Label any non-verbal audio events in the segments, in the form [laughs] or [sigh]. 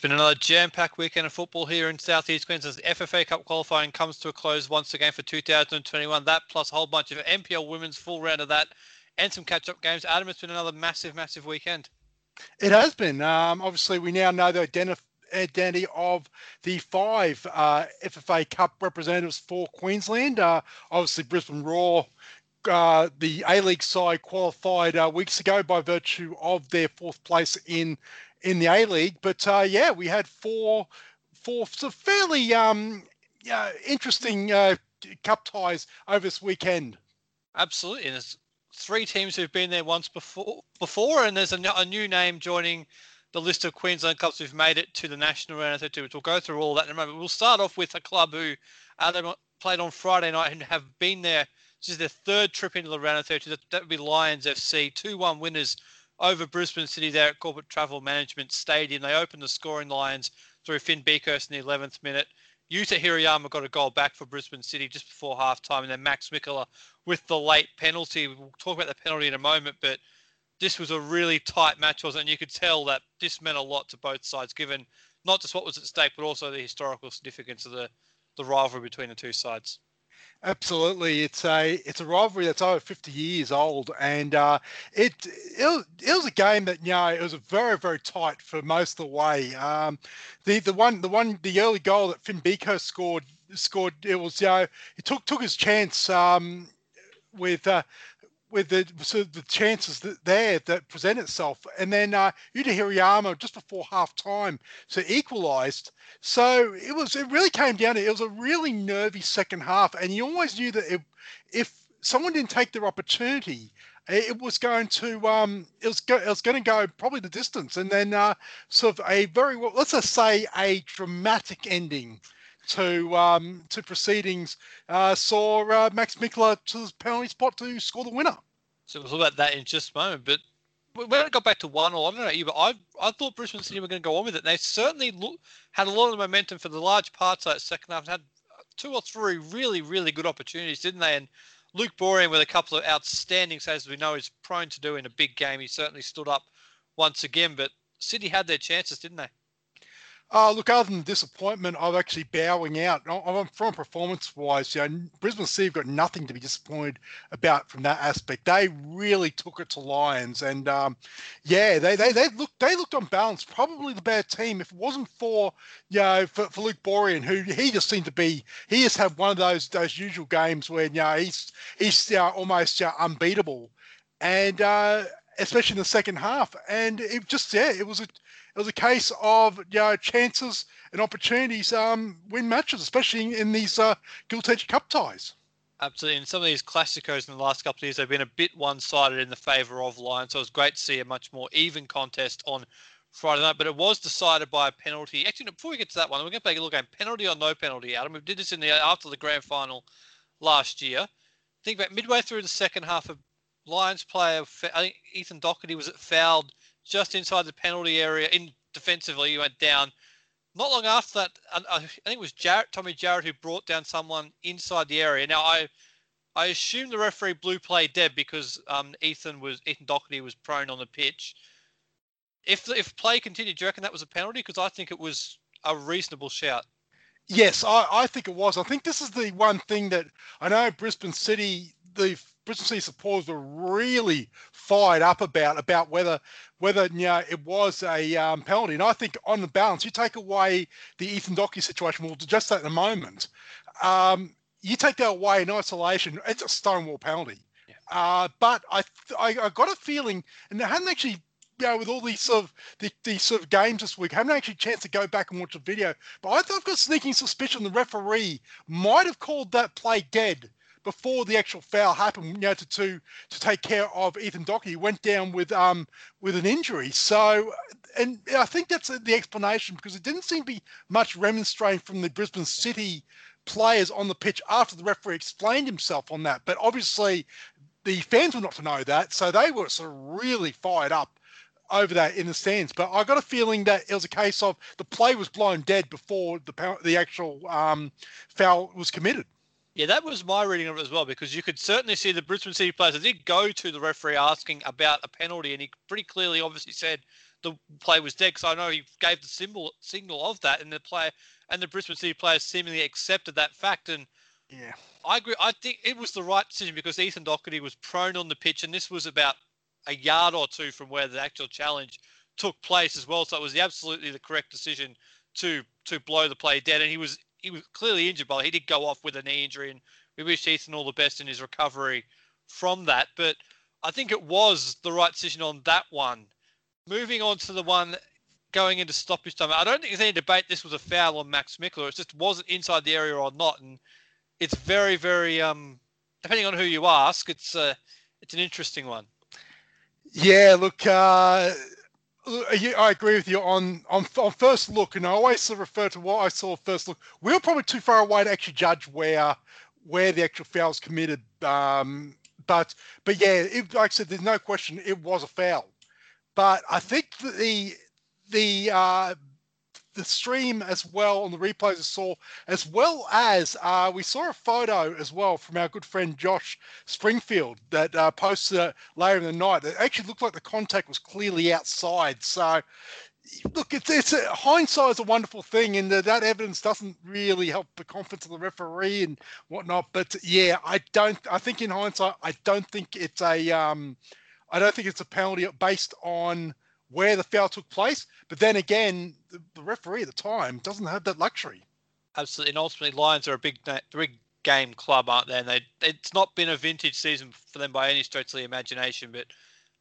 been another jam-packed weekend of football here in Southeast Queensland. The FFA Cup qualifying comes to a close once again for 2021. That plus a whole bunch of NPL women's full round of that and some catch-up games. Adam, it's been another massive, massive weekend. It has been. Um, obviously, we now know the identity of the five uh, FFA Cup representatives for Queensland. Uh, obviously, Brisbane Roar uh, the A League side qualified uh, weeks ago by virtue of their fourth place in in the A League. But uh, yeah, we had four four of fairly um, interesting uh, cup ties over this weekend. Absolutely, and there's three teams who've been there once before. Before, and there's a, a new name joining the list of Queensland clubs who've made it to the national round of 32, which we'll go through all that in a moment. We'll start off with a club who uh, they played on Friday night and have been there. This is their third trip into the round of 32. That, that would be Lions FC, 2 1 winners over Brisbane City there at Corporate Travel Management Stadium. They opened the scoring lines through Finn Beekhurst in the 11th minute. Yuta Hirayama got a goal back for Brisbane City just before half time, and then Max Mikkola with the late penalty. We'll talk about the penalty in a moment, but this was a really tight match, wasn't it? And you could tell that this meant a lot to both sides, given not just what was at stake, but also the historical significance of the, the rivalry between the two sides. Absolutely, it's a it's a rivalry that's over 50 years old, and uh, it, it it was a game that you know it was very very tight for most of the way. Um, the the one the one the early goal that Finn Biko scored scored it was you know he took took his chance um, with uh, with the sort of the chances that there that present itself. And then uh, Yuta Hirayama just before half time, so equalised. So it was it really came down to it was a really nervy second half, and you always knew that if someone didn't take their opportunity, it was going to um, it was go, it was going to go probably the distance, and then uh, sort of a very well, let's just say a dramatic ending to um, to proceedings uh, saw uh, Max Mikkola to the penalty spot to score the winner. So we'll talk about that in just a moment. But when it got back to one all, I don't know you, but I I thought Brisbane City were going to go on with it. And they certainly look, had a lot of momentum for the large parts of that second half. Had two or three really really good opportunities, didn't they? And Luke Borean with a couple of outstanding saves, we know he's prone to do in a big game. He certainly stood up once again. But City had their chances, didn't they? Uh, look, other than the disappointment, I'm actually bowing out. I'm from performance-wise, you know, Brisbane City have got nothing to be disappointed about from that aspect. They really took it to Lions, and um, yeah, they they they looked they looked on balance, probably the better team. If it wasn't for you know for, for Luke Borean, who he just seemed to be, he just had one of those those usual games where you know he's he's almost unbeatable, and uh, especially in the second half, and it just yeah, it was a it was a case of you know, chances and opportunities um, win matches, especially in these uh, Edge Cup ties. Absolutely. And some of these Classicos in the last couple of years, they've been a bit one sided in the favour of Lions. So it was great to see a much more even contest on Friday night. But it was decided by a penalty. Actually, before we get to that one, we're going to take a look at penalty or no penalty, Adam. We did this in the after the grand final last year. Think about midway through the second half of Lions player, I think Ethan Doherty was fouled just inside the penalty area. In defensively, he went down. Not long after that, I think it was Jarrett, Tommy Jarrett, who brought down someone inside the area. Now, I I assume the referee blew play dead because um, Ethan was Ethan Doherty was prone on the pitch. If if play continued, do you reckon that was a penalty? Because I think it was a reasonable shout. Yes, I, I think it was. I think this is the one thing that I know Brisbane City, the Brisbane City supporters were really fired up about about whether whether you know, it was a um, penalty. And I think on the balance, you take away the Ethan Doherty situation. We'll address that in a moment. Um, you take that away in isolation, it's a stonewall penalty. Yeah. Uh, but I, I, I got a feeling, and I hadn't actually you know, with all these sort of the, these sort of games this week, I haven't actually chance to go back and watch the video. But I I've got a sneaking suspicion the referee might have called that play dead before the actual foul happened, you know, to to, to take care of Ethan Doherty, went down with um with an injury. So, and I think that's the explanation because it didn't seem to be much remonstrating from the Brisbane City players on the pitch after the referee explained himself on that. But obviously, the fans were not to know that, so they were sort of really fired up over that in the stands. But I got a feeling that it was a case of the play was blown dead before the the actual um, foul was committed. Yeah, that was my reading of it as well, because you could certainly see the Brisbane City players. They did go to the referee asking about a penalty, and he pretty clearly, obviously, said the play was dead because I know he gave the symbol signal of that, and the player and the Brisbane City players seemingly accepted that fact. And yeah, I agree. I think it was the right decision because Ethan Docherty was prone on the pitch, and this was about a yard or two from where the actual challenge took place as well. So it was the, absolutely the correct decision to to blow the play dead. And he was he was clearly injured, but he did go off with a knee injury, and we wish Ethan all the best in his recovery from that. But I think it was the right decision on that one. Moving on to the one going into stoppage time, I don't think there's any debate this was a foul on Max Mikkola. It just wasn't inside the area or not, and it's very, very um, depending on who you ask, it's uh, it's an interesting one. Yeah, look, uh, I agree with you on, on on first look, and I always sort of refer to what I saw first look. We were probably too far away to actually judge where where the actual foul was committed. Um, but but yeah, it, like I said, there's no question it was a foul. But I think the the uh, the stream as well on the replays I saw, as well as uh, we saw a photo as well from our good friend Josh Springfield that uh, posted it later in the night. It actually looked like the contact was clearly outside. So, look, it's, it's a, hindsight is a wonderful thing, and that, that evidence doesn't really help the confidence of the referee and whatnot. But yeah, I don't. I think in hindsight, I don't think it's a. Um, I don't think it's a penalty based on where the foul took place. But then again, the, the referee at the time doesn't have that luxury. Absolutely, and ultimately, Lions are a big, big game club, aren't they? And they, it's not been a vintage season for them by any stretch of the imagination. But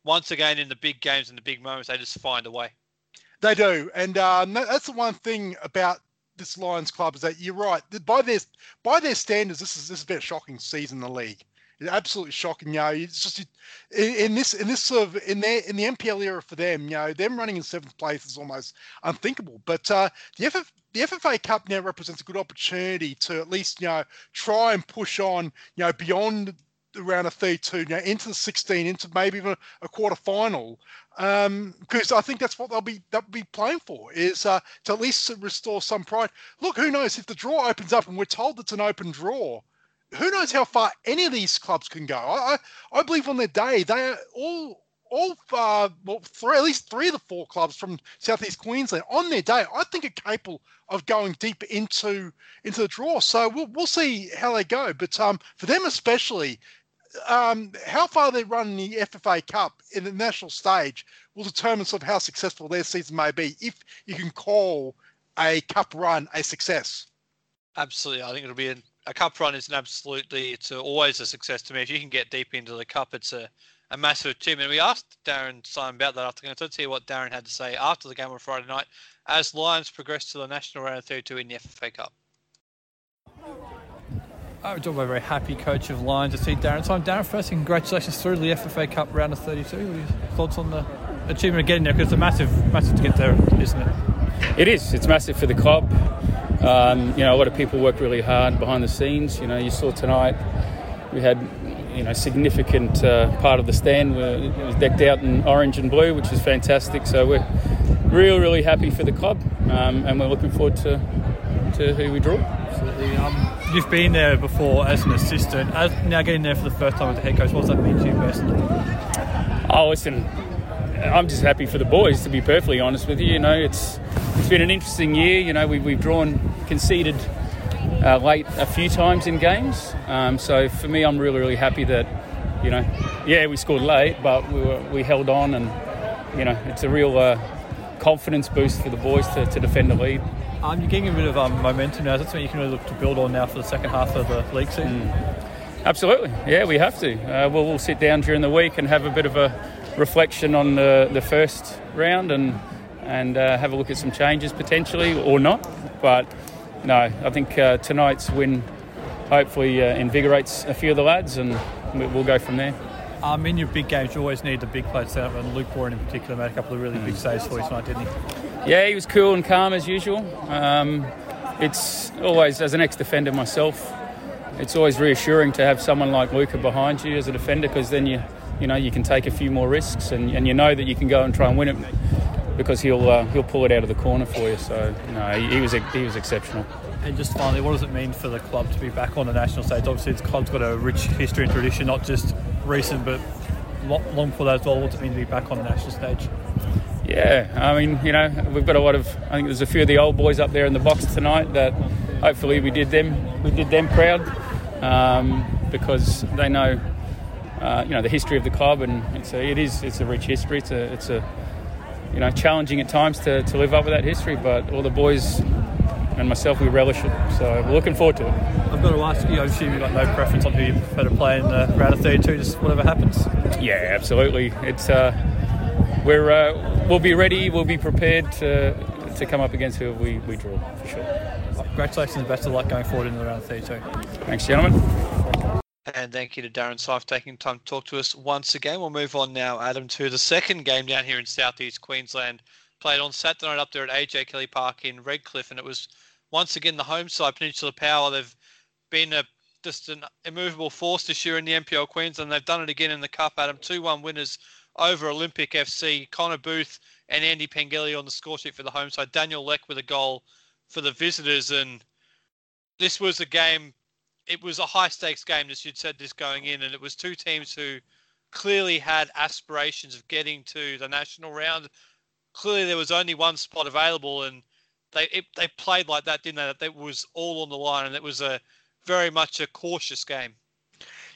once again, in the big games and the big moments, they just find a way. They do, and um, that's the one thing about this Lions club is that you're right. By their by their standards, this is this has been a shocking season in the league. Absolutely shocking. You know, it's just in, this in this sort of in their in the NPL era for them. You know, them running in seventh place is almost unthinkable. But uh, the FF, the FFA Cup now represents a good opportunity to at least you know try and push on you know beyond the round of 32, you know, into the 16, into maybe even a quarter final, Um, because um, I think that's what they'll be they'll be playing for is uh, to at least restore some pride. Look, who knows if the draw opens up and we're told it's an open draw, who knows how far any of these clubs can go? I, I, I believe on their day they are all all uh, well three at least three of the four clubs from southeast Queensland on their day I think are capable of going deep into into the draw. So we'll we'll see how they go. But um, for them especially, um, how far they run in the FFA Cup in the national stage will determine sort of how successful their season may be. If you can call a cup run a success. Absolutely, I think it'll be an a cup run is an absolutely it's a, always a success to me. If you can get deep into the cup, it's a, a massive achievement. We asked Darren Simon about that after the game. So let's hear what Darren had to say after the game on Friday night as Lions progress to the national round of 32 in the FFA Cup. I was a very happy coach of Lions to see Darren Simon. Darren, first, congratulations through the FFA Cup round of 32. What are your thoughts on the achievement of getting there? Because it's a massive, massive to get there, isn't it? It is. It's massive for the club. Um, you know, a lot of people work really hard behind the scenes. You know, you saw tonight we had you know significant uh, part of the stand where it was decked out in orange and blue, which is fantastic. So we're really really happy for the club, um, and we're looking forward to to who we draw. Absolutely. Um, you've been there before as an assistant. As now getting there for the first time as a head coach, what does that mean to you personally? Oh, listen, I'm just happy for the boys. To be perfectly honest with you, you know, it's it's been an interesting year. You know, we, we've drawn conceded uh, late a few times in games. Um, so for me, I'm really really happy that you know, yeah, we scored late, but we were, we held on, and you know, it's a real uh, confidence boost for the boys to, to defend the lead. Um, you're getting a bit of um, momentum now. Is that something you can really look to build on now for the second half of the league season? Mm. Absolutely, yeah, we have to. Uh, we'll, we'll sit down during the week and have a bit of a reflection on the, the first round and and uh, have a look at some changes potentially or not. But no, I think uh, tonight's win hopefully uh, invigorates a few of the lads and we'll go from there. Um, in your big games, you always need the big players to and Luke Borean in particular made a couple of really big saves for you tonight, didn't he? Yeah, he was cool and calm as usual. Um, it's always, as an ex-defender myself, it's always reassuring to have someone like Luca behind you as a defender because then you, you know, you can take a few more risks and, and you know that you can go and try and win it because he'll uh, he'll pull it out of the corner for you. So no, he, he was he was exceptional. And just finally, what does it mean for the club to be back on the national stage? Obviously, the club's got a rich history and tradition, not just recent, but long before that as well. What does it mean to be back on the national stage? Yeah, I mean, you know, we've got a lot of. I think there's a few of the old boys up there in the box tonight that hopefully we did them we did them proud um, because they know, uh, you know, the history of the club and it's a, it is it's a rich history. It's a it's a you know challenging at times to, to live up with that history, but all the boys and myself we relish it. So we're looking forward to it. I've got to ask you. I assume you've got no preference on who you prefer to play in the round of 32, just whatever happens. Yeah, absolutely. It's uh, we're uh, we'll be ready. We'll be prepared to to come up against who we, we draw for sure. Congratulations, best of luck going forward in the round of 32. Thanks, gentlemen. And thank you to Darren Sife taking time to talk to us once again. We'll move on now, Adam, to the second game down here in southeast Queensland. Played on Saturday night up there at AJ Kelly Park in Redcliffe, and it was once again the home side, Peninsula Power. They've been a just an immovable force this year in the NPL Queensland. They've done it again in the Cup, Adam. 2 1 winners over Olympic FC. Connor Booth and Andy Pengelly on the score sheet for the home side. Daniel Leck with a goal for the visitors. And this was a game, it was a high stakes game, as you'd said this going in. And it was two teams who clearly had aspirations of getting to the national round. Clearly, there was only one spot available. And they it, they played like that, didn't they? That it was all on the line, and it was a very much a cautious game.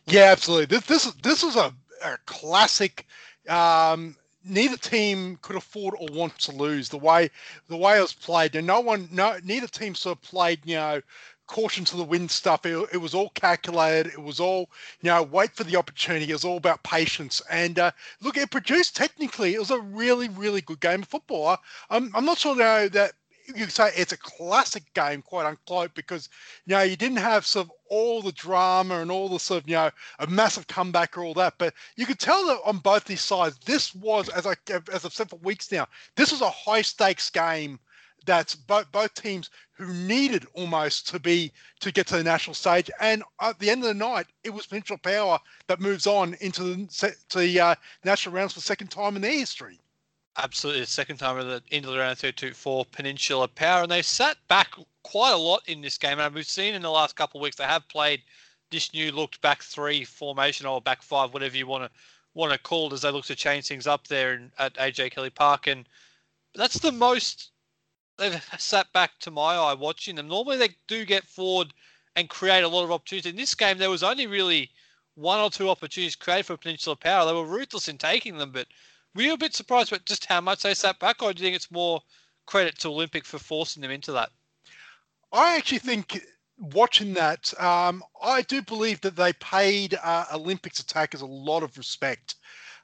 Yeah, absolutely. This this this was a, a classic. Um, neither team could afford or want to lose. The way the way it was played, and no one, no, neither team sort of played, you know, caution to the wind stuff. It, it, was all calculated. It was all, you know, wait for the opportunity. It was all about patience. And uh, look, it produced technically, it was a really, really good game of football. I'm, I'm not sure now that you say it's a classic game, quite unquote, because you know you didn't have sort of all the drama and all the sort of you know a massive comeback or all that, but you could tell that on both these sides, this was as I as I've said for weeks now, this was a high stakes game that both both teams who needed almost to be to get to the national stage, and at the end of the night, it was Peninsula Power that moves on into the the uh, national rounds for the second time in their history absolutely the second time of the end of the round 32 for Peninsula Power, and they sat back quite a lot in this game. And we've seen in the last couple of weeks they have played this new looked back three formation or back five, whatever you want to want to call it, as they look to change things up there in, at AJ Kelly Park. And that's the most they've sat back to my eye watching them. Normally they do get forward and create a lot of opportunities. In this game, there was only really one or two opportunities created for Peninsula Power. They were ruthless in taking them, but were you a bit surprised with just how much they sat back, or do you think it's more credit to Olympic for forcing them into that? I actually think watching that, um, I do believe that they paid uh, Olympics attackers a lot of respect.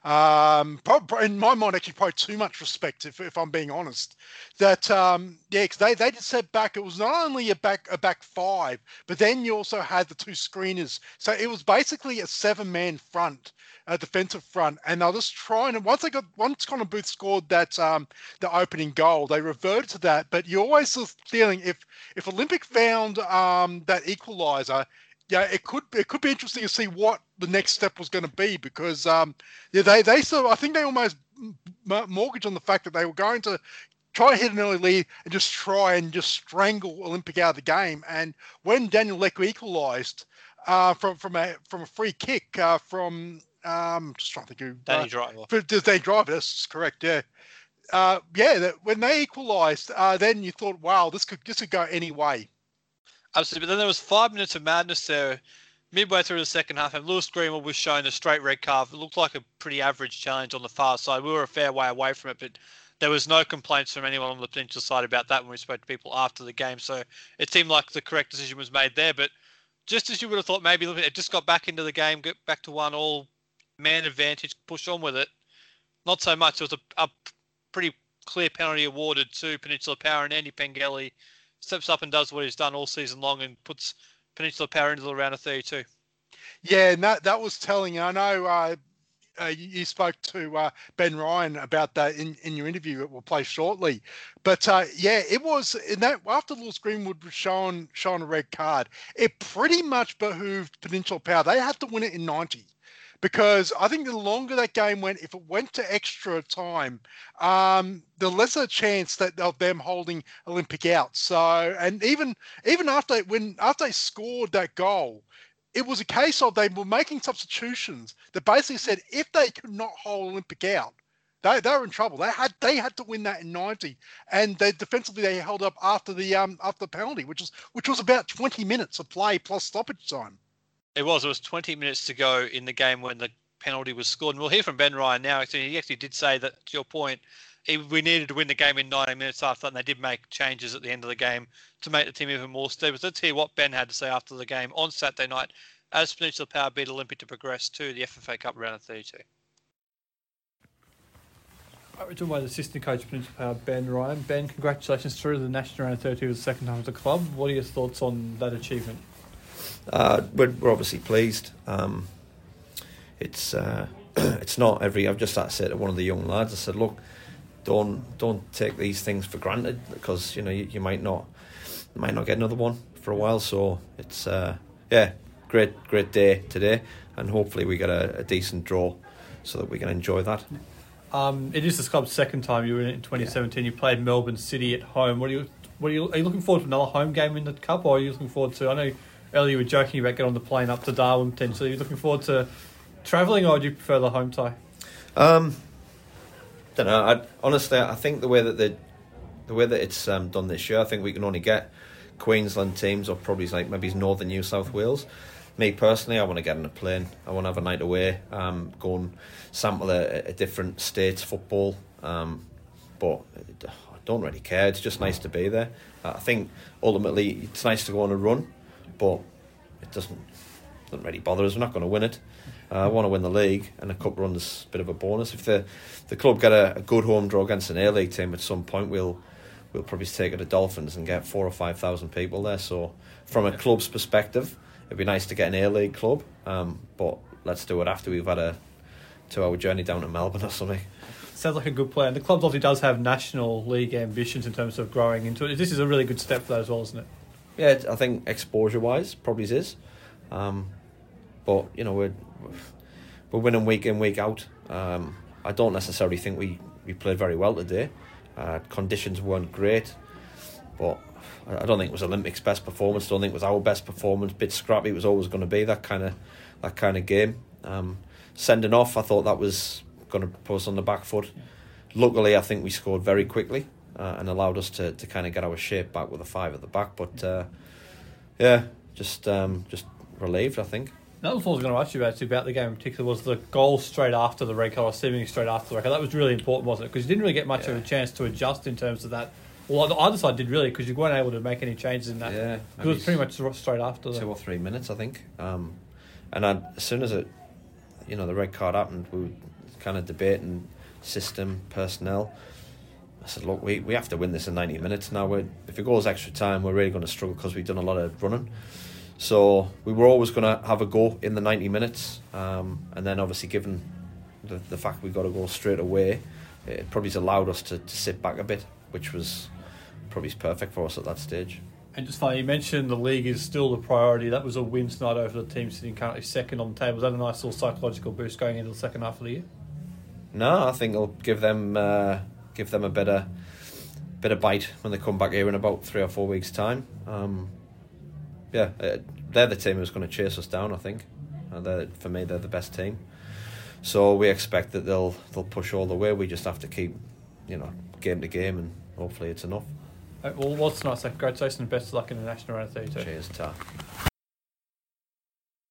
Um, probably, in my mind, actually, probably too much respect, if, if I'm being honest. That um, yeah, because they they just set back. It was not only a back a back five, but then you also had the two screeners. So it was basically a seven man front, a defensive front, and they're just trying. And once they got once Connor Booth scored that um, the opening goal, they reverted to that. But you're always feeling if if Olympic found um, that equaliser, yeah, it could it could be interesting to see what the next step was going to be because um, yeah, they they sort of I think they almost mortgaged on the fact that they were going to try to hit an early lead and just try and just strangle Olympic out of the game. And when Daniel Leck equalised uh, from from a from a free kick uh, from um, just trying to think who Danny uh, Driver. For, Danny Driver, that's correct. Yeah. Uh, yeah, that when they equalised, uh, then you thought, "Wow, this could this could go any way." Absolutely. But then there was five minutes of madness there midway through the second half, and Lewis Greenwood was shown a straight red card. It looked like a pretty average challenge on the far side. We were a fair way away from it, but there was no complaints from anyone on the potential side about that when we spoke to people after the game. So it seemed like the correct decision was made there. But just as you would have thought, maybe it just got back into the game, get back to one all man advantage, push on with it. Not so much. It was a, a pretty clear penalty awarded to Peninsula Power and Andy Pengelly steps up and does what he's done all season long and puts Peninsula Power into the round of 32. Yeah, and that, that was telling. I know uh, uh, you, spoke to uh, Ben Ryan about that in, in your interview. It will play shortly, but uh, yeah, it was in that after Lewis Greenwood was shown shown a red card. It pretty much behooved Peninsula Power. They had to win it in ninety because I think the longer that game went, if it went to extra time, um, the lesser chance that of them holding Olympic out. So, and even even after when after they scored that goal, it was a case of they were making substitutions that basically said if they could not hold Olympic out, they, they were in trouble. They had they had to win that in ninety, and they defensively they held up after the um after the penalty, which was which was about twenty minutes of play plus stoppage time. It was. It was 20 minutes to go in the game when the penalty was scored. And we'll hear from Ben Ryan now. He actually did say that, to your point, we needed to win the game in 90 minutes after that, and they did make changes at the end of the game to make the team even more stable. Let's hear what Ben had to say after the game on Saturday night as Peninsula Power beat Olympic to progress to the FFA Cup round of 32. Right, we're talking about assistant coach Peninsula Power, Ben Ryan. Ben, congratulations through the national round of 32 with the second time of the club. What are your thoughts on that achievement? Uh, we're, we're, obviously pleased. Um, it's uh, [clears throat] it's not every. I've just said to one of the young lads. I said, look, don't don't take these things for granted because you know you, you might not might not get another one for a while. So it's uh, yeah, great great day today, and hopefully we get a, a decent draw so that we can enjoy that. Um, it is the club's second time you were in it in 2017. Yeah. You played Melbourne City at home. What are you? What are you? Are you looking forward to another home game in the cup, or are you looking forward to? I know earlier you were joking about getting on the plane up to Darwin potentially. Are you looking forward to travelling, or do you prefer the home tie? Um, don't know. I, honestly, I think the way that the the way that it's um, done this year, I think we can only get Queensland teams or probably like maybe Northern New South Wales. Me personally, I want to get on a plane. I want to have a night away, um, go and sample a, a different state's football. Um, but I don't really care. It's just nice to be there. I think ultimately it's nice to go on a run, but it doesn't doesn't really bother us. We're not going to win it. Uh, I want to win the league, and a cup run's a bit of a bonus. If the the club get a, a good home draw against an A League team at some point, we'll we'll probably take it to Dolphins and get four or five thousand people there. So, from a club's perspective, it'd be nice to get an A League club, um, but let's do it after we've had a two-hour journey down to Melbourne or something. Sounds like a good plan. The club obviously does have national league ambitions in terms of growing into it. This is a really good step for that as well, isn't it? Yeah, I think exposure-wise, probably is. Um, but you know, we're we're winning week in week out. Um, I don't necessarily think we, we played very well today. Uh, conditions weren't great, but I don't think it was Olympics' best performance. Don't think it was our best performance. Bit scrappy. It was always going to be that kind of that kind of game. Um, sending off, I thought that was going to put us on the back foot. Luckily, I think we scored very quickly uh, and allowed us to, to kind of get our shape back with a five at the back. But uh, yeah, just um, just relieved, I think. That was what I was going to ask you about, about the game in particular, was the goal straight after the red card, seemingly straight after the red card. That was really important, wasn't it? Because you didn't really get much yeah. of a chance to adjust in terms of that. Well, the other side did really, because you weren't able to make any changes in that. Yeah. It was pretty much straight after. Two or three minutes, I think. Um, and I, as soon as it, you know, the red card happened, we were kind of debating system, personnel. I said, look, we, we have to win this in 90 minutes now. We're, if it goes extra time, we're really going to struggle because we've done a lot of running. So we were always going to have a go in the 90 minutes. Um, and then obviously, given the, the fact we got to go straight away, it probably allowed us to, to sit back a bit, which was probably perfect for us at that stage. And just finally, you mentioned the league is still the priority. That was a win tonight over the team sitting currently second on the table. Was that a nice little psychological boost going into the second half of the year? No, I think it'll give them uh, give them a better bit of bite when they come back here in about three or four weeks' time. Um, yeah, uh, they're the team who's going to chase us down. I think, and for me, they're the best team. So we expect that they'll they'll push all the way. We just have to keep, you know, game to game, and hopefully it's enough. Right, well, what's nice? Congratulations and best of luck in the national round 32. Cheers, Ta.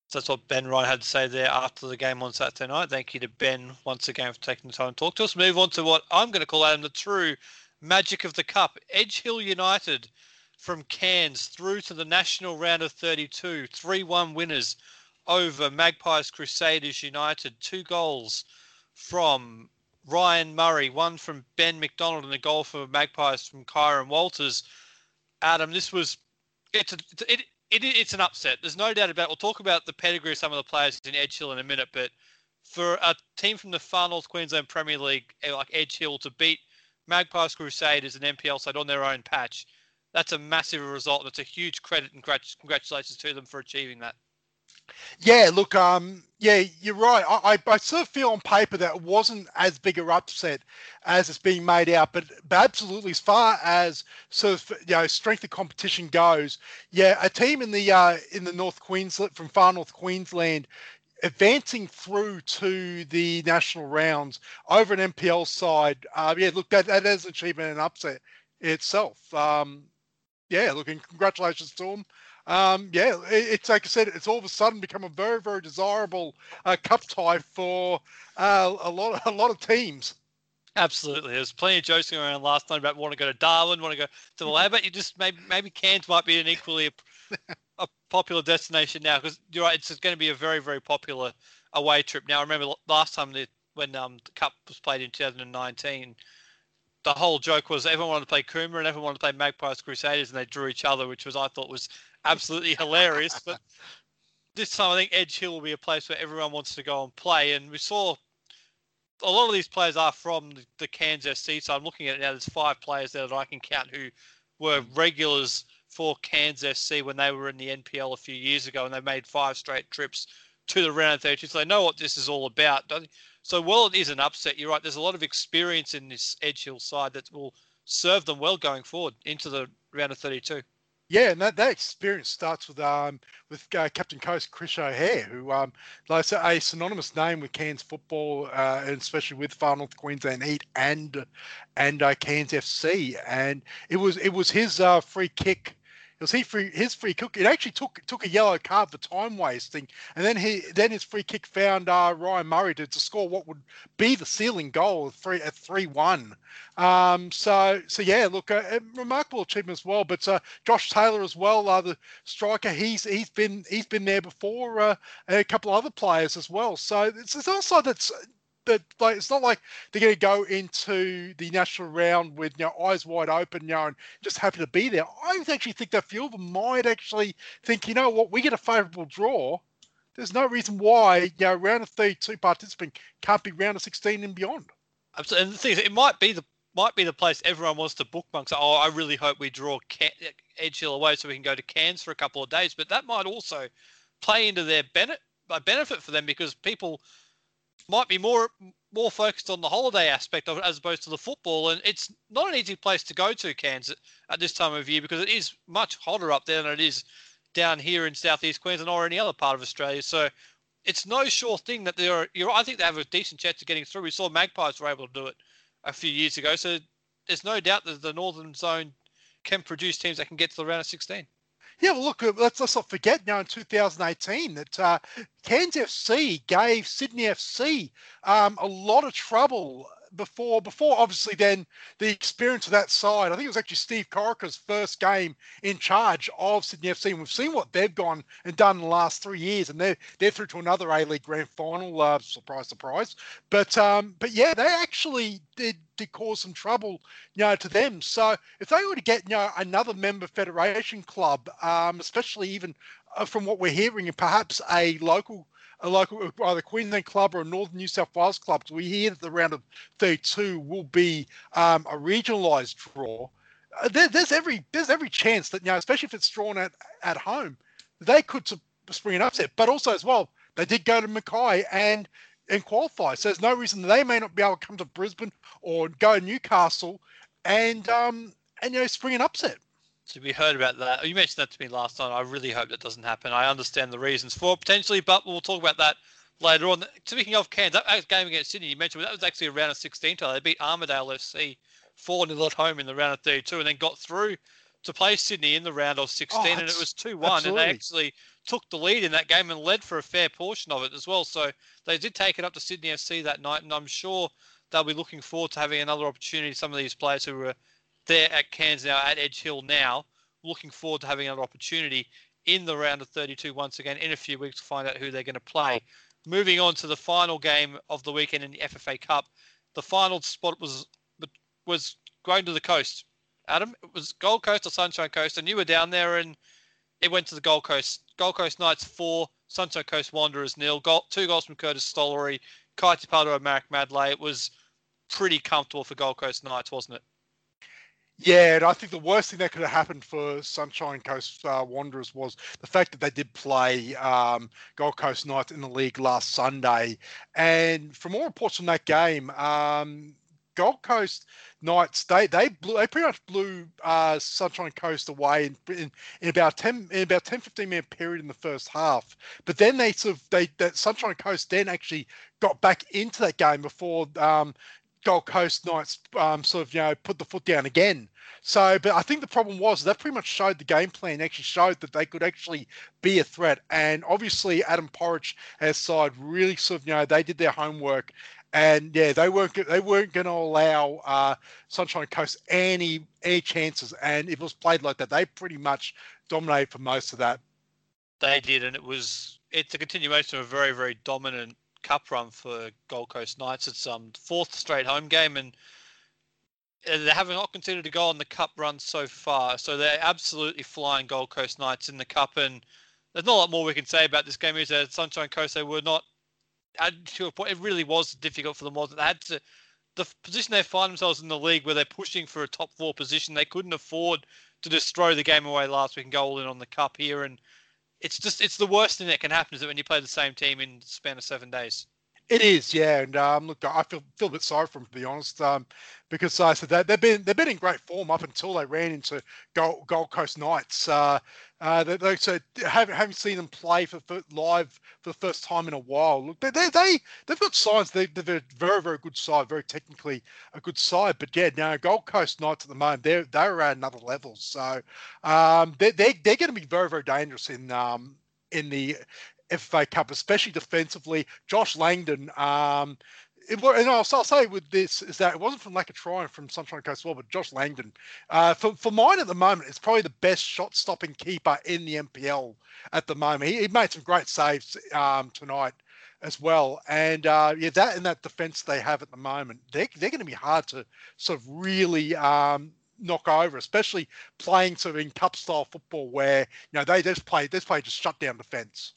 So that's what Ben Ryan had to say there after the game on Saturday night. Thank you to Ben once again for taking the time to talk to us. Move on to what I'm going to call Adam the true magic of the cup. Edge Hill United from Cairns through to the national round of 32. 3 1 winners over Magpies Crusaders United. Two goals from Ryan Murray, one from Ben McDonald, and a goal for Magpies from Kyron Walters. Adam, this was it's a, it, it, it's an upset. There's no doubt about. it. We'll talk about the pedigree of some of the players in Edge Hill in a minute, but for a team from the far North Queensland Premier League eh, like Edge Hill to beat Magpies Crusaders and NPL side on their own patch that's a massive result. That's a huge credit and congratulations to them for achieving that. Yeah, look, um, yeah, you're right. I, I, I, sort of feel on paper that it wasn't as big a upset as it's being made out, but, but absolutely, as far as sort of you know strength of competition goes, yeah, a team in the uh, in the North Queensland from far North Queensland advancing through to the national rounds over an NPL side, uh, yeah, look, that, that is an achievement and upset itself. Um, yeah, looking congratulations to them. Um, yeah, it, it's like I said, it's all of a sudden become a very, very desirable uh, cup tie for uh, a lot, a lot of teams. Absolutely, there's plenty of jokes going around last night about want to go to Darwin, want to go to the [laughs] lab, but you just maybe maybe Cairns might be an equally a popular destination now because you're right. It's going to be a very, very popular away trip. Now, I remember last time the, when um, the Cup was played in 2019, the whole joke was everyone wanted to play Coomera and everyone wanted to play Magpies Crusaders, and they drew each other, which was I thought was absolutely hilarious. But this time, I think Edge Hill will be a place where everyone wants to go and play, and we saw. A lot of these players are from the, Cairns FC, so I'm looking at it now. There's five players there that I can count who were regulars for Cairns FC when they were in the NPL a few years ago and they made five straight trips to the round of 32. So they know what this is all about. So while it is an upset, you're right, there's a lot of experience in this Edge Hill side that will serve them well going forward into the round of 32. Yeah, and that, that experience starts with um with uh, Captain Coast Chris O'Hare, who um like a synonymous name with Cairns football, uh, and especially with Far North Queensland Heat and and uh, Cairns FC, and it was it was his uh, free kick was he free his free kick. It actually took took a yellow card for time wasting, and then he then his free kick found uh, Ryan Murray to, to score what would be the ceiling goal of three at three one. Um, so so yeah, look, uh, remarkable achievement as well. But uh, Josh Taylor as well, uh, the striker, he's he's been he's been there before. Uh, a couple other players as well. So it's, it's also that's that like it's not like they're going to go into the national round with you know eyes wide open, you know, and just happy to be there. I actually think that few of them might actually think, you know what, we get a favourable draw. There's no reason why you know round of 32 participant can't be round of 16 and beyond. Absolutely, and the thing is, it might be the might be the place everyone wants to bookmark. So, oh, I really hope we draw Edge Hill away so we can go to Cairns for a couple of days. But that might also play into their benefit benefit for them because people might be more more focused on the holiday aspect of it as opposed to the football. And it's not an easy place to go to, Cairns, at this time of year because it is much hotter up there than it is down here in southeast Queensland or any other part of Australia. So it's no sure thing that they're. You're, I think they have a decent chance of getting through. We saw Magpies were able to do it a few years ago. So there's no doubt that the Northern Zone can produce teams that can get to the round of 16. Yeah, well, look, uh, let's, let's not forget now in 2018 that uh, Cairns FC gave Sydney FC um, a lot of trouble before before obviously then the experience of that side. I think it was actually Steve Corica's first game in charge of Sydney FC, and we've seen what they've gone and done in the last three years, and they're they're through to another A League Grand Final. Uh, surprise, surprise. But um, but yeah, they actually did did cause some trouble, you know, to them. So if they were to get you know another member federation club, um, especially even uh, from what we're hearing, and perhaps a local a local, either Queensland club or a Northern New South Wales club. So we hear that the round of 32 will be um, a regionalised draw. Uh, there, there's every there's every chance that you know, especially if it's drawn at at home, they could spring an upset. But also as well, they did go to Mackay and and qualify. So there's no reason they may not be able to come to Brisbane or go to Newcastle and um and you know spring an upset. So we heard about that. You mentioned that to me last night. I really hope that doesn't happen. I understand the reasons for potentially, but we'll talk about that later on. Speaking of Cairns, that game against Sydney, you mentioned that was actually a round of 16 title. They beat Armadale FC 4 0 at home in the round of 32 and then got through to play Sydney in the round of 16, oh, and it was 2 1. And they actually took the lead in that game and led for a fair portion of it as well. So they did take it up to Sydney FC that night, and I'm sure they'll be looking forward to having another opportunity. Some of these players who were there at Cairns now, at Edge Hill now. Looking forward to having another opportunity in the round of 32 once again in a few weeks to find out who they're going to play. Moving on to the final game of the weekend in the FFA Cup, the final spot was was going to the coast. Adam, it was Gold Coast or Sunshine Coast, and you were down there, and it went to the Gold Coast. Gold Coast Knights four, Sunshine Coast Wanderers nil. Goal, two goals from Curtis Stollery, Kai and Marek Madley. It was pretty comfortable for Gold Coast Knights, wasn't it? Yeah, and I think the worst thing that could have happened for Sunshine Coast uh, Wanderers was the fact that they did play um, Gold Coast Knights in the league last Sunday. And from all reports from that game, um, Gold Coast Knights they they blew they pretty much blew uh, Sunshine Coast away in, in, in, about 10 in about 10 15 minute period in the first half. But then they sort of they that Sunshine Coast then actually got back into that game before um, Gold Coast Knights um, sort of you know put the foot down again. So, but I think the problem was that pretty much showed the game plan, actually showed that they could actually be a threat. And obviously, Adam Porridge has side really sort of, you know, they did their homework. And yeah, they weren't they weren't going to allow uh, Sunshine Coast any any chances. And it was played like that, they pretty much dominated for most of that. They did, and it was it's a continuation of a very very dominant cup run for Gold Coast Knights. It's um fourth straight home game, and uh, they haven't not considered to go on the cup run so far. So they're absolutely flying Gold Coast Knights in the cup, and there's not a lot more we can say about this game. Is that Sunshine Coast they were not to a point. It really was difficult for them. Was they had to the position they find themselves in the league where they're pushing for a top four position. They couldn't afford to just throw the game away last week and go all in on the cup here. And it's just it's the worst thing that can happen is that when you play the same team in the span of seven days. It is, yeah, and um, look, I feel feel a bit sorry for them to be honest, um, because I uh, said that they've been they've been in great form up until they ran into Gold, Gold Coast Knights. Uh, uh, they, they, so having, having seen them play for, for, live for the first time in a while, look, they they, they they've got signs. They, they're a very very good side, very technically a good side. But yeah, now Gold Coast Knights at the moment they're they're at another level. So um, they they they're going to be very very dangerous in um, in the FA Cup, especially defensively. Josh Langdon, um, it, and I'll, I'll, say with this is that it wasn't from lack of trying from Sunshine Coast well, but Josh Langdon, uh, for, for mine at the moment, it's probably the best shot stopping keeper in the NPL at the moment. He, he made some great saves um, tonight as well. And uh, yeah, that and that defense they have at the moment, they're, they're going to be hard to sort of really um, knock over, especially playing sort of in cup style football where you know they just play this play just shut down defense.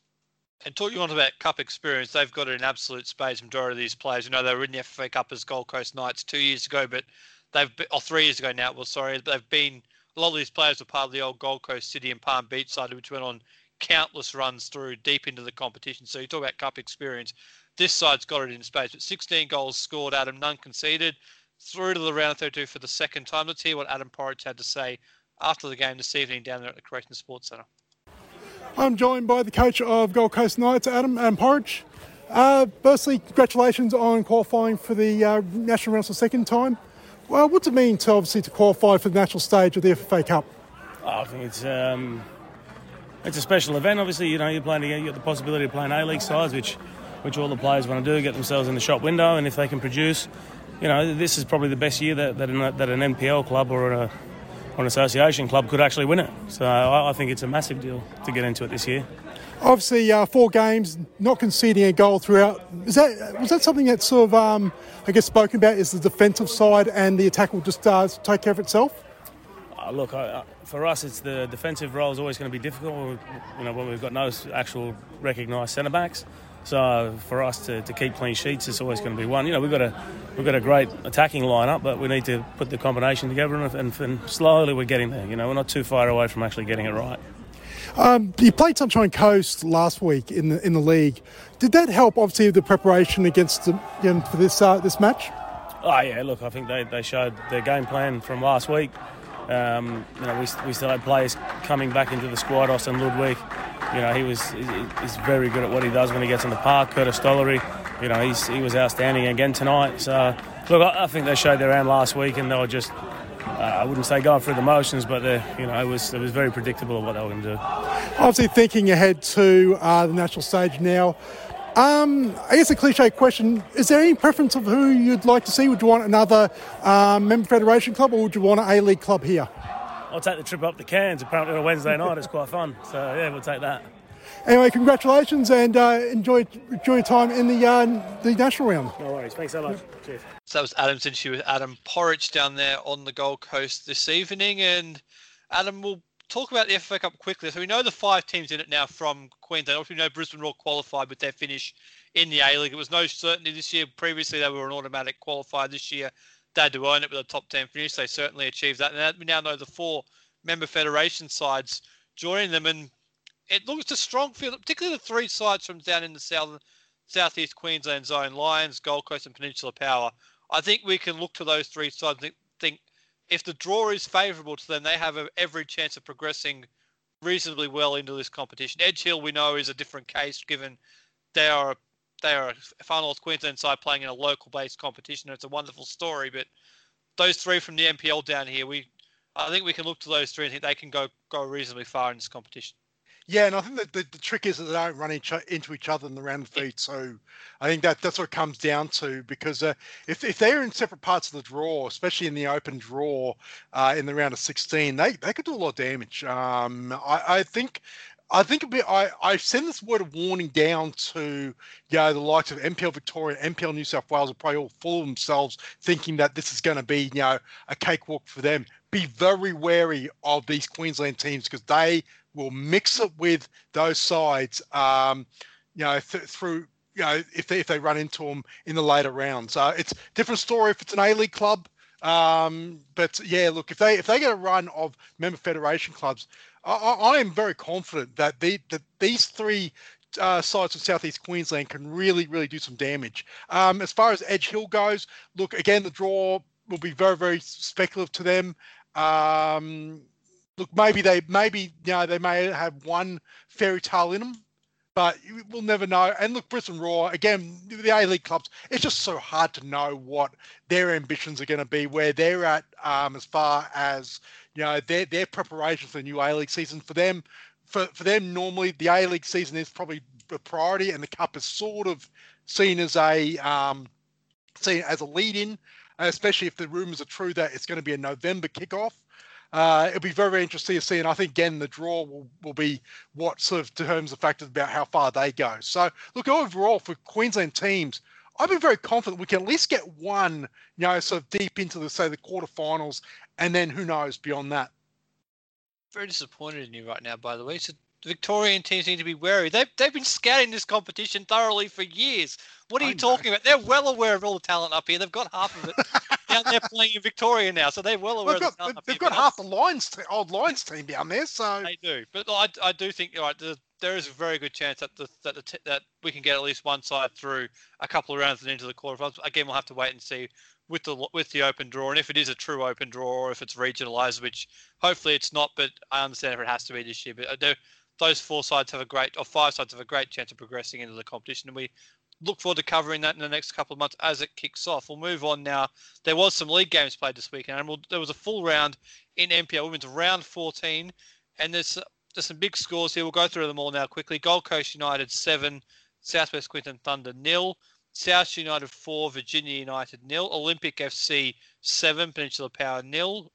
And talking on about cup experience, they've got it in absolute space. Majority of these players, you know, they were in the FA Cup as Gold Coast Knights two years ago, but they've been, or oh, three years ago now. Well, sorry, but they've been a lot of these players were part of the old Gold Coast City and Palm Beach side, which went on countless runs through deep into the competition. So you talk about cup experience. This side's got it in space, but 16 goals scored, Adam, none conceded, through to the round 32 for the second time. Let's hear what Adam Porridge had to say after the game this evening down there at the Croatian Sports Centre. I'm joined by the coach of Gold Coast Knights, Adam and Porridge. Uh, firstly, congratulations on qualifying for the uh, national rounds for the second time. Well, what's it mean to obviously to qualify for the national stage of the FFA Cup? Oh, I think it's um, it's a special event. Obviously, you know you're playing you get the possibility of playing A League sides, which which all the players want to do, get themselves in the shop window, and if they can produce, you know, this is probably the best year that, that, an, that an NPL club or a an association club could actually win it. So I, I think it's a massive deal to get into it this year. Obviously, uh, four games, not conceding a goal throughout. Is that was that something that sort of, um, I guess, spoken about? Is the defensive side and the attack will just uh, take care of itself? Uh, look, uh, for us, it's the defensive role is always going to be difficult. You know, when we've got no actual recognised centre backs. So for us to, to keep clean sheets, it's always going to be one. You know, we've got a we've got a great attacking lineup, but we need to put the combination together, and, and, and slowly we're getting there. You know, we're not too far away from actually getting it right. Um, you played Sunshine Coast last week in the in the league. Did that help, obviously, the preparation against you know, for this uh, this match? Oh yeah, look, I think they, they showed their game plan from last week. Um, you know, we, we still had players coming back into the squad. Austin Ludwig, you know, he was he's very good at what he does when he gets in the park. Curtis Stollery, you know, he's, he was outstanding again tonight. So, look, I, I think they showed their hand last week, and they were just. Uh, I wouldn't say going through the motions, but you know it was it was very predictable of what they were going to do. Obviously, thinking ahead to uh, the national stage now, um, I guess a cliche question: Is there any preference of who you'd like to see? Would you want another um, member federation club, or would you want an A League club here? I'll take the trip up to Cairns. Apparently on a Wednesday night, it's quite fun. So yeah, we'll take that. Anyway, congratulations and uh, enjoy enjoy your time in the uh, the national round. No worries. Thanks so much. Cheers. So that was Adam's interview with Adam Porridge down there on the Gold Coast this evening, and Adam will talk about the FA Cup quickly. So we know the five teams in it now from Queensland. Obviously, we know Brisbane Roar qualified with their finish in the A League. It was no certainty this year. Previously, they were an automatic qualifier. This year, they had to earn it with a top 10 finish. They certainly achieved that. And we now know the four member federation sides joining them. And it looks a strong field, particularly the three sides from down in the south, southeast Queensland zone Lions, Gold Coast, and Peninsula Power. I think we can look to those three sides. and Think if the draw is favourable to them, they have a, every chance of progressing reasonably well into this competition. Edge Hill, we know, is a different case given they are they are a Far North Queensland side playing in a local-based competition. It's a wonderful story, but those three from the NPL down here, we I think we can look to those three and think they can go go reasonably far in this competition. Yeah, and I think that the, the trick is that they don't run each, into each other in the round of feet. So I think that that's what it comes down to because uh, if, if they're in separate parts of the draw, especially in the open draw uh, in the round of 16, they, they could do a lot of damage. Um, I, I think I think a bit. I I send this word of warning down to you know the likes of NPL Victoria, NPL New South Wales are probably all full of themselves, thinking that this is going to be you know a cakewalk for them. Be very wary of these Queensland teams because they will mix it with those sides. Um, you know th- through you know if they if they run into them in the later rounds. Uh, it's different story if it's an A League club. Um, but yeah, look if they if they get a run of member federation clubs I, I am very confident that, they, that these three uh, sides of Southeast Queensland can really, really do some damage. Um, as far as Edge Hill goes, look again, the draw will be very, very speculative to them. Um, look, maybe they, maybe you know, they may have one fairy tale in them, but we'll never know. And look, Brisbane Roar again, the A League clubs. It's just so hard to know what their ambitions are going to be, where they're at um, as far as you know their their preparation for the new A League season. For them, for for them, normally the A League season is probably a priority, and the Cup is sort of seen as a um, seen as a lead in, especially if the rumours are true that it's going to be a November kickoff. Uh, it'll be very, very interesting to see. And I think, again, the draw will, will be what sort of determines the factors about how far they go. So, look, overall, for Queensland teams, I'd be very confident we can at least get one, you know, sort of deep into the, say, the quarterfinals and then who knows beyond that. Very disappointed in you right now, by the way. So the Victorian teams need to be wary. They've, they've been scouting this competition thoroughly for years. What are you talking about? They're well aware of all the talent up here. They've got half of it [laughs] down there playing in Victoria now, so they're well aware well, of the talent They've got half the Lions, te- old Lions team down there, so they do. But I, I do think right, there is a very good chance that the, that the, that we can get at least one side through a couple of rounds and into the quarterfinals. Again, we'll have to wait and see with the with the open draw, and if it is a true open draw, or if it's regionalised, which hopefully it's not, but I understand if it has to be this year. But uh, those four sides have a great, or five sides have a great chance of progressing into the competition, and we look forward to covering that in the next couple of months as it kicks off. We'll move on now. There was some league games played this weekend, and we'll, there was a full round in NPL Women's round 14, and there's there's some big scores here. We'll go through them all now quickly. Gold Coast United seven, Southwest Queensland Thunder nil. South United 4, Virginia United nil, Olympic FC 7, Peninsula Power nil,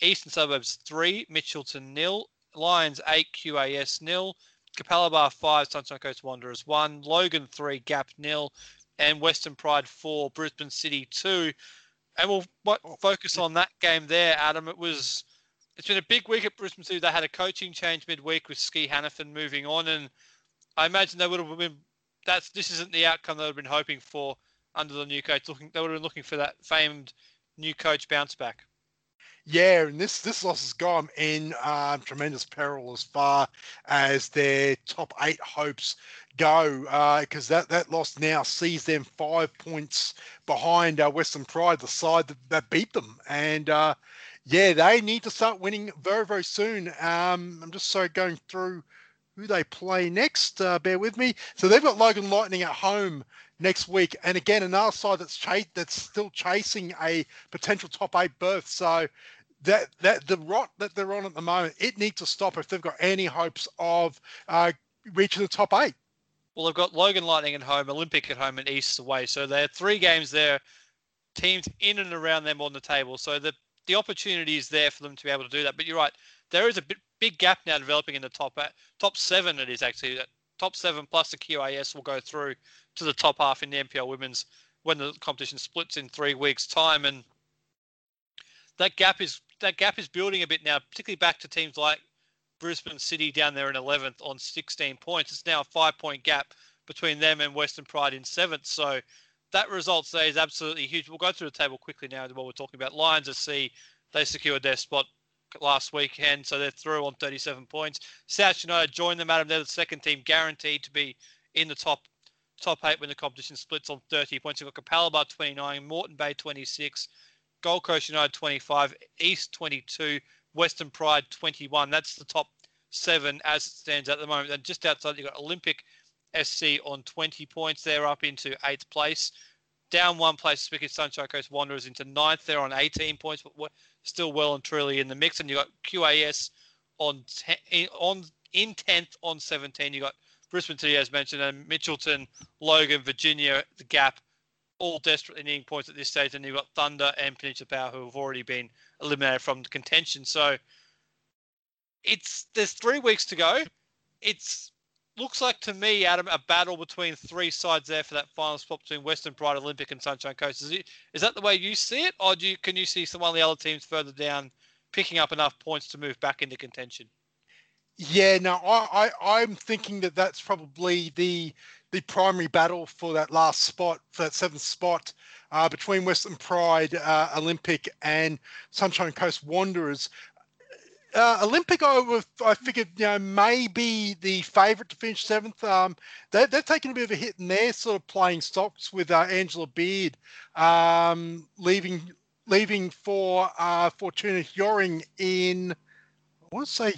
Eastern Suburbs 3, Mitchelton nil, Lions 8, QAS nil, Capalaba 5, Sunshine Coast Wanderers 1, Logan 3, Gap nil, and Western Pride 4, Brisbane City 2. And we'll oh, focus on that game there, Adam. It was it's been a big week at Brisbane City. They had a coaching change midweek with Ski Hannafin moving on, and I imagine they would have been that's this isn't the outcome they would have been hoping for under the new coach. Looking, they would have been looking for that famed new coach bounce back. Yeah, and this this loss has gone in um, tremendous peril as far as their top eight hopes go, because uh, that that loss now sees them five points behind uh, Western Pride, the side that, that beat them, and uh, yeah, they need to start winning very very soon. Um, I'm just so going through who they play next. Uh, bear with me. So they've got Logan Lightning at home next week, and again another side that's ch- that's still chasing a potential top eight berth. So that that the rot that they're on at the moment, it needs to stop if they've got any hopes of uh, reaching the top eight. Well, they've got Logan Lightning at home, Olympic at home, and East away. So they're three games there, teams in and around them on the table. So the the opportunity is there for them to be able to do that. But you're right, there is a bit, big gap now developing in the top top seven. It is actually that top seven plus the QAS will go through to the top half in the NPL Women's when the competition splits in three weeks' time, and that gap is that gap is building a bit now, particularly back to teams like Brisbane City down there in 11th on 16 points. It's now a five point gap between them and Western Pride in seventh. So that result today is absolutely huge. We'll go through the table quickly now while we're talking about Lions FC. They secured their spot last weekend, so they're through on 37 points. South United joined them, Adam. They're the second team guaranteed to be in the top top eight when the competition splits on 30 points. You've got Capalaba 29, Moreton Bay 26, Gold Coast United 25, East 22, Western Pride 21. That's the top seven as it stands at the moment. And just outside, you've got Olympic SC on 20 points. They're up into eighth place. Down one place, Spicket Sunshine Coast Wanderers into ninth. They're on 18 points, but still well and truly in the mix. And you've got QAS on ten, on in 10th on 17. You've got Brisbane City, as mentioned, and Mitchelton, Logan, Virginia, the Gap, all desperately needing points at this stage. And you've got Thunder and Peninsula Power, who have already been eliminated from the contention. So it's there's three weeks to go. It's looks like to me, Adam, a battle between three sides there for that final spot between Western Pride, Olympic, and Sunshine Coast. Is, it, is that the way you see it, or do you, can you see some of the other teams further down picking up enough points to move back into contention? Yeah, no, I, I I'm thinking that that's probably the the primary battle for that last spot, for that seventh spot, uh, between Western Pride, uh, Olympic, and Sunshine Coast Wanderers uh, Olympic, I, I figured, you know, maybe the favourite to finish seventh. Um, they, they've taken a bit of a hit in their sort of playing stocks with uh, Angela Beard um, leaving leaving for uh, Fortuna Hjørring in, I want to say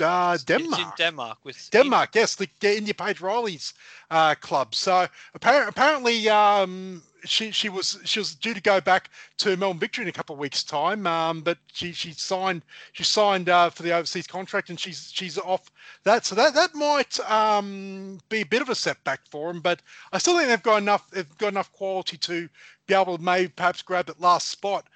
uh, Denmark. Denmark with Denmark, yes, the, the Indiah-Paige Riley's uh, club. So apparently, apparently um, she she was she was due to go back to Melbourne Victory in a couple of weeks' time, um, but she she signed she signed uh, for the overseas contract and she's she's off that. So that that might um, be a bit of a setback for them, but I still think they've got enough they've got enough quality to be able to maybe perhaps grab that last spot.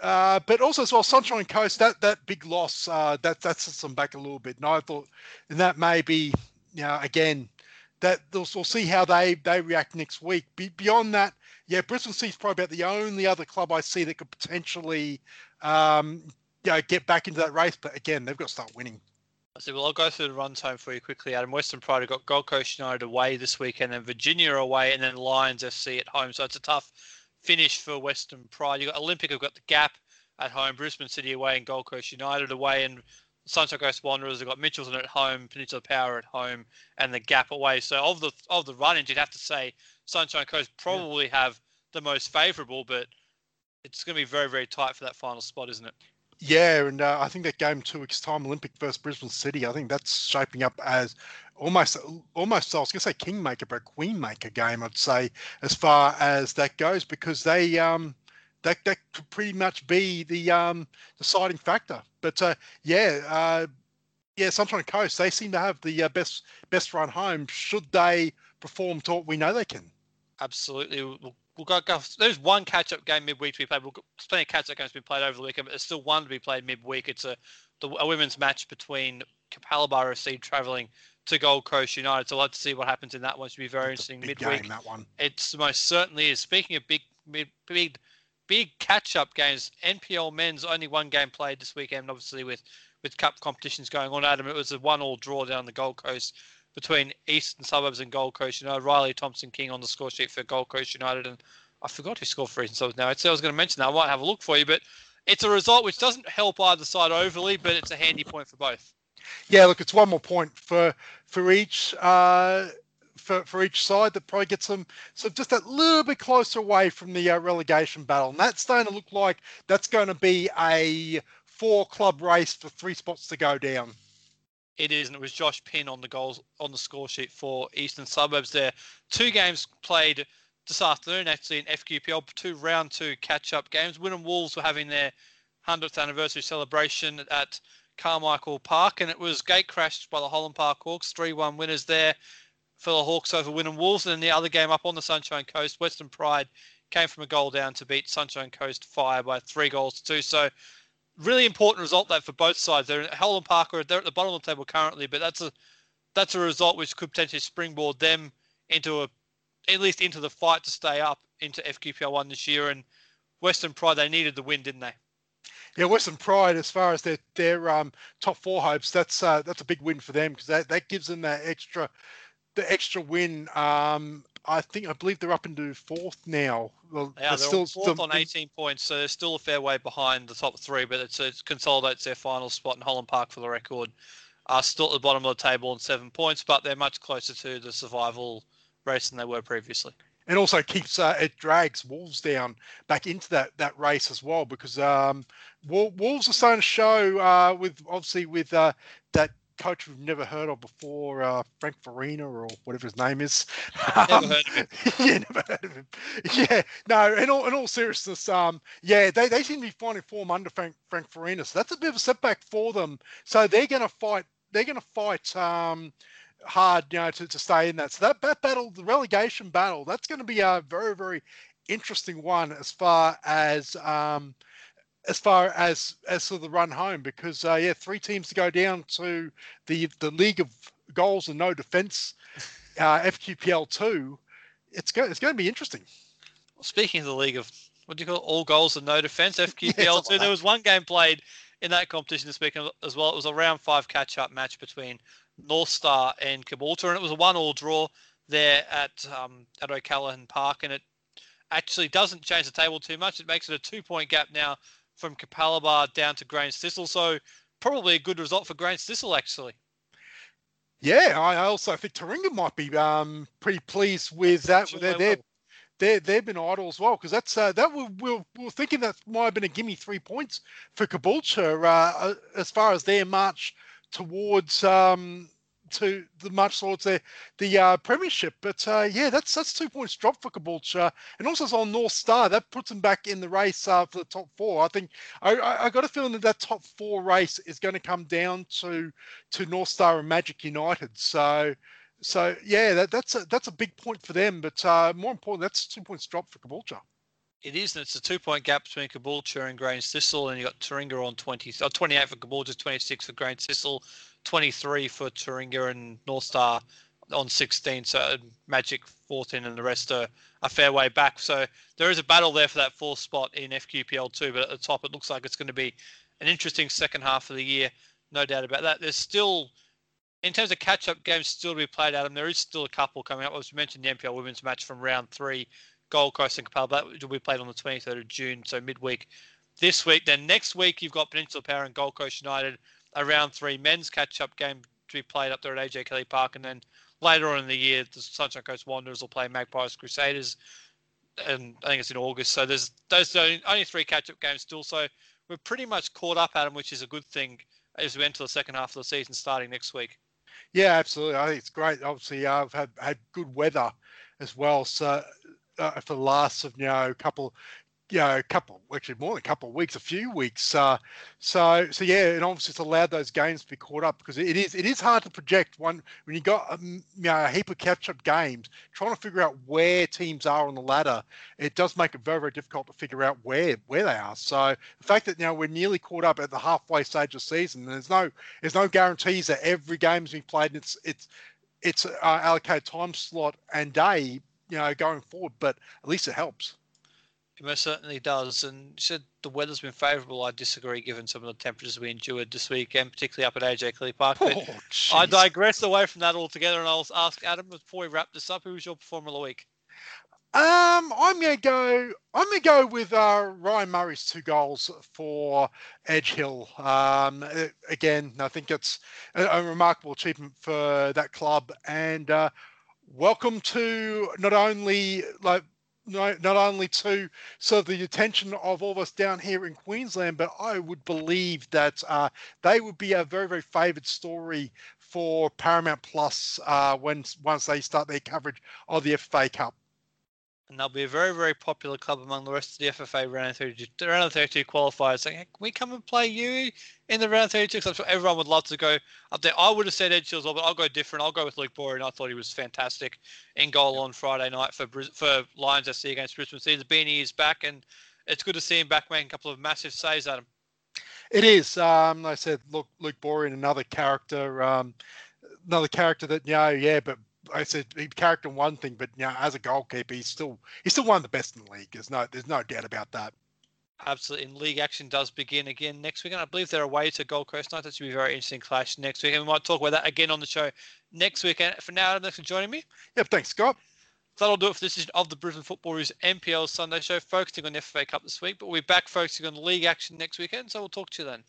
Uh, but also as well, Sunshine Coast that that big loss uh, that that sets them back a little bit, and I thought and that may be you know again that we'll, we'll see how they they react next week. Be, beyond that, yeah, Brisbane City's probably about the only other club I see that could potentially, um, you know, get back into that race. But again, they've got to start winning. Said, well, I'll go through the runs home for you quickly, Adam. Western Pride have got Gold Coast United away this weekend, then Virginia away, and then Lions FC at home. So it's a tough finish for Western Pride. You've got Olympic have got the Gap at home, Brisbane City away, and Gold Coast United away, and Sunshine Coast Wanderers have got Mitchelton at home, Peninsula Power at home, and the Gap away. So of the of the run-ins, you'd have to say Sunshine Coast probably yeah. have the most favourable, but it's going to be very, very tight for that final spot, isn't it? Yeah, and uh, I think that game two weeks time, Olympic versus Brisbane City, I think that's shaping up as almost, almost I was going to say kingmaker, but queenmaker game. I'd say as far as that goes, because they um, that that could pretty much be the um, deciding factor. But uh, yeah, uh, yeah, Sunshine Coast they seem to have the uh, best best run home. Should they perform to what we know they can? Absolutely. We'll we'll go, go there's one catch up game midweek to be played. We'll, plenty of catch up games to be played over the weekend, but there's still one to be played midweek. It's a the, a women's match between Capalaba FC travelling to Gold Coast United. So I'd like to see what happens in that one. It should be very That's interesting midweek. Game, that one. It's most certainly is. Speaking of big, big, big, big catch up games, NPL men's only one game played this weekend, obviously with with cup competitions going on. Adam, it was a one all draw down the Gold Coast between Eastern Suburbs and Gold Coast United. Riley Thompson King on the score sheet for Gold Coast United, and I forgot who scored for Eastern Suburbs now. I I was going to mention that. I might have a look for you, but it's a result which doesn't help either side overly, but it's a handy point for both. Yeah, look, it's one more point for for each. Uh, for, for each side that probably gets them so just a little bit closer away from the uh, relegation battle. And that's starting to look like that's going to be a four club race for three spots to go down. It is, and it was Josh Pinn on the goals on the score sheet for Eastern Suburbs. There, two games played this afternoon actually in FQPL, two round two catch-up games. Wynnum Wolves were having their hundredth anniversary celebration at Carmichael Park, and it was gate crashed by the Holland Park Hawks. Three-one winners there for the Hawks over Wynnum Wolves, and then the other game up on the Sunshine Coast, Western Pride came from a goal down to beat Sunshine Coast Fire by three goals to two. So really important result that for both sides. They're at Holland Park, they're at the bottom of the table currently, but that's a that's a result which could potentially springboard them into a at least into the fight to stay up into FQPL one this year. And Western Pride, they needed the win, didn't they? Yeah, Western Pride, as far as their their um, top four hopes, that's uh, that's a big win for them because that, that gives them that extra the extra win um, I think I believe they're up into fourth now. Well, yeah, they're, they're still fourth on 18 points, so they're still a fair way behind the top three, but it's, it consolidates their final spot in Holland Park for the record. Are still at the bottom of the table on seven points, but they're much closer to the survival race than they were previously. And also keeps uh, it drags Wolves down back into that that race as well because um, Wolves are starting to show uh, with obviously with uh, that coach we've never heard of before, uh, Frank Farina or whatever his name is. Never um, heard of him. [laughs] yeah, never heard of him. Yeah, no. In all in all seriousness, um, yeah, they, they seem to be finding form under Frank Frank Farina, so that's a bit of a setback for them. So they're going to fight. They're going to fight. Um, hard, you know, to, to stay in that. So that, that battle, the relegation battle, that's going to be a very, very interesting one as far as um, as far as as to the run home because uh, yeah, three teams to go down to the the League of Goals and No Defense, uh, FQPL two. It's going it's going to be interesting. Well, speaking of the League of what do you call it? all goals and no defense [laughs] FQPL yeah, two, there was one game played in that competition this week as well. It was a round five catch up match between North Star and Caboolture, and it was a one all draw there at um, at O'Callaghan Park, and it actually doesn't change the table too much. It makes it a two point gap now from Capalaba down to Grange Thistle. So probably a good result for Grange Thistle, actually. Yeah, I also think Taringa might be um, pretty pleased with that. Sure they're, they're, they're, they've been idle as well because that's uh, that we, we're, we're thinking that might have been a gimme three points for Caboolture uh, uh, as far as their march towards um, to the much towards the the uh, premiership. But uh, yeah, that's that's two points dropped for Caboolture, and also it's on North Star. That puts them back in the race uh, for the top four. I think I, I, I got a feeling that that top four race is going to come down to to North Star and Magic United. So. So yeah, that, that's a that's a big point for them, but uh, more important, that's two points drop for Caboolture. It is, and it's a two point gap between Caboolture and Grange Thistle, and you got Taringa on 20, oh, 28 for Caboolture, 26 for Grange Thistle, 23 for Taringa and North Star on 16. So Magic 14 and the rest are a fair way back. So there is a battle there for that fourth spot in FQPL two, But at the top, it looks like it's going to be an interesting second half of the year. No doubt about that. There's still, in terms of catch up games still to be played, Adam, there is still a couple coming up. As we mentioned, the NPL women's match from round three, Gold Coast and Capel. That will be played on the 23rd of June, so midweek this week. Then next week, you've got Peninsula Power and Gold Coast United a round three men's catch-up game to be played up there at AJ Kelly Park, and then later on in the year, the Sunshine Coast Wanderers will play Magpies Crusaders, and I think it's in August. So there's those only three catch-up games still. So we're pretty much caught up, Adam, which is a good thing as we enter the second half of the season starting next week. Yeah, absolutely. I think it's great. Obviously, uh, I've had had good weather as well. So uh, for the last of you know couple you know, a couple, actually more than a couple of weeks, a few weeks. Uh, so, so yeah, and obviously it's allowed those games to be caught up because it is it is hard to project one when you got um, you know a heap of catch-up games. Trying to figure out where teams are on the ladder, it does make it very very difficult to figure out where where they are. So the fact that you know we're nearly caught up at the halfway stage of the season, there's no there's no guarantees that every game's been played. And it's it's it's uh, allocated time slot and day, you know, going forward. But at least it helps. It most certainly does. And you said the weather's been favourable. I disagree, given some of the temperatures we endured this weekend, particularly up at AJ Kelly Park. But oh, I digress away from that altogether, and I'll ask Adam before we wrap this up. Who was your performer of the week? Um, I'm gonna go. I'm gonna go with uh, Ryan Murray's two goals for Edge Hill. Um, again, I think it's a, a, remarkable achievement for that club, and uh, welcome to not only like not, only to serve the attention of all of us down here in Queensland, but I would believe that uh, they would be a very, very favoured story for Paramount Plus uh, when once they start their coverage of the FFA Cup and they'll be a very, very popular club among the rest of the FFA round 32, round 32 qualifiers. Saying, hey, can we come and play you in the round 32? Because I'm sure everyone would love to go up there. I would have said Ed Shields, but I'll go different. I'll go with Luke Boyer, and I thought he was fantastic in goal on Friday night for for Lions SC against Brisbane. The beanie is back, and it's good to see him back making a couple of massive saves at him. It is. Um, like I said, look, Luke Boyer, another character. Um, another character that, you know, yeah, but I said he character one thing, but you know, as a goalkeeper, he's still he's still one of the best in the league. There's no there's no doubt about that. Absolutely. And league action does begin again next week. And I believe they're away to Gold Coast Knights. That should be a very interesting clash next week. And we might talk about that again on the show next week. And for now, thanks for joining me. Yep, thanks, Scott. So that'll do it for this edition of the Brisbane Football News NPL Sunday show, focusing on the FFA Cup this week. But we'll be back focusing on league action next weekend. So we'll talk to you then.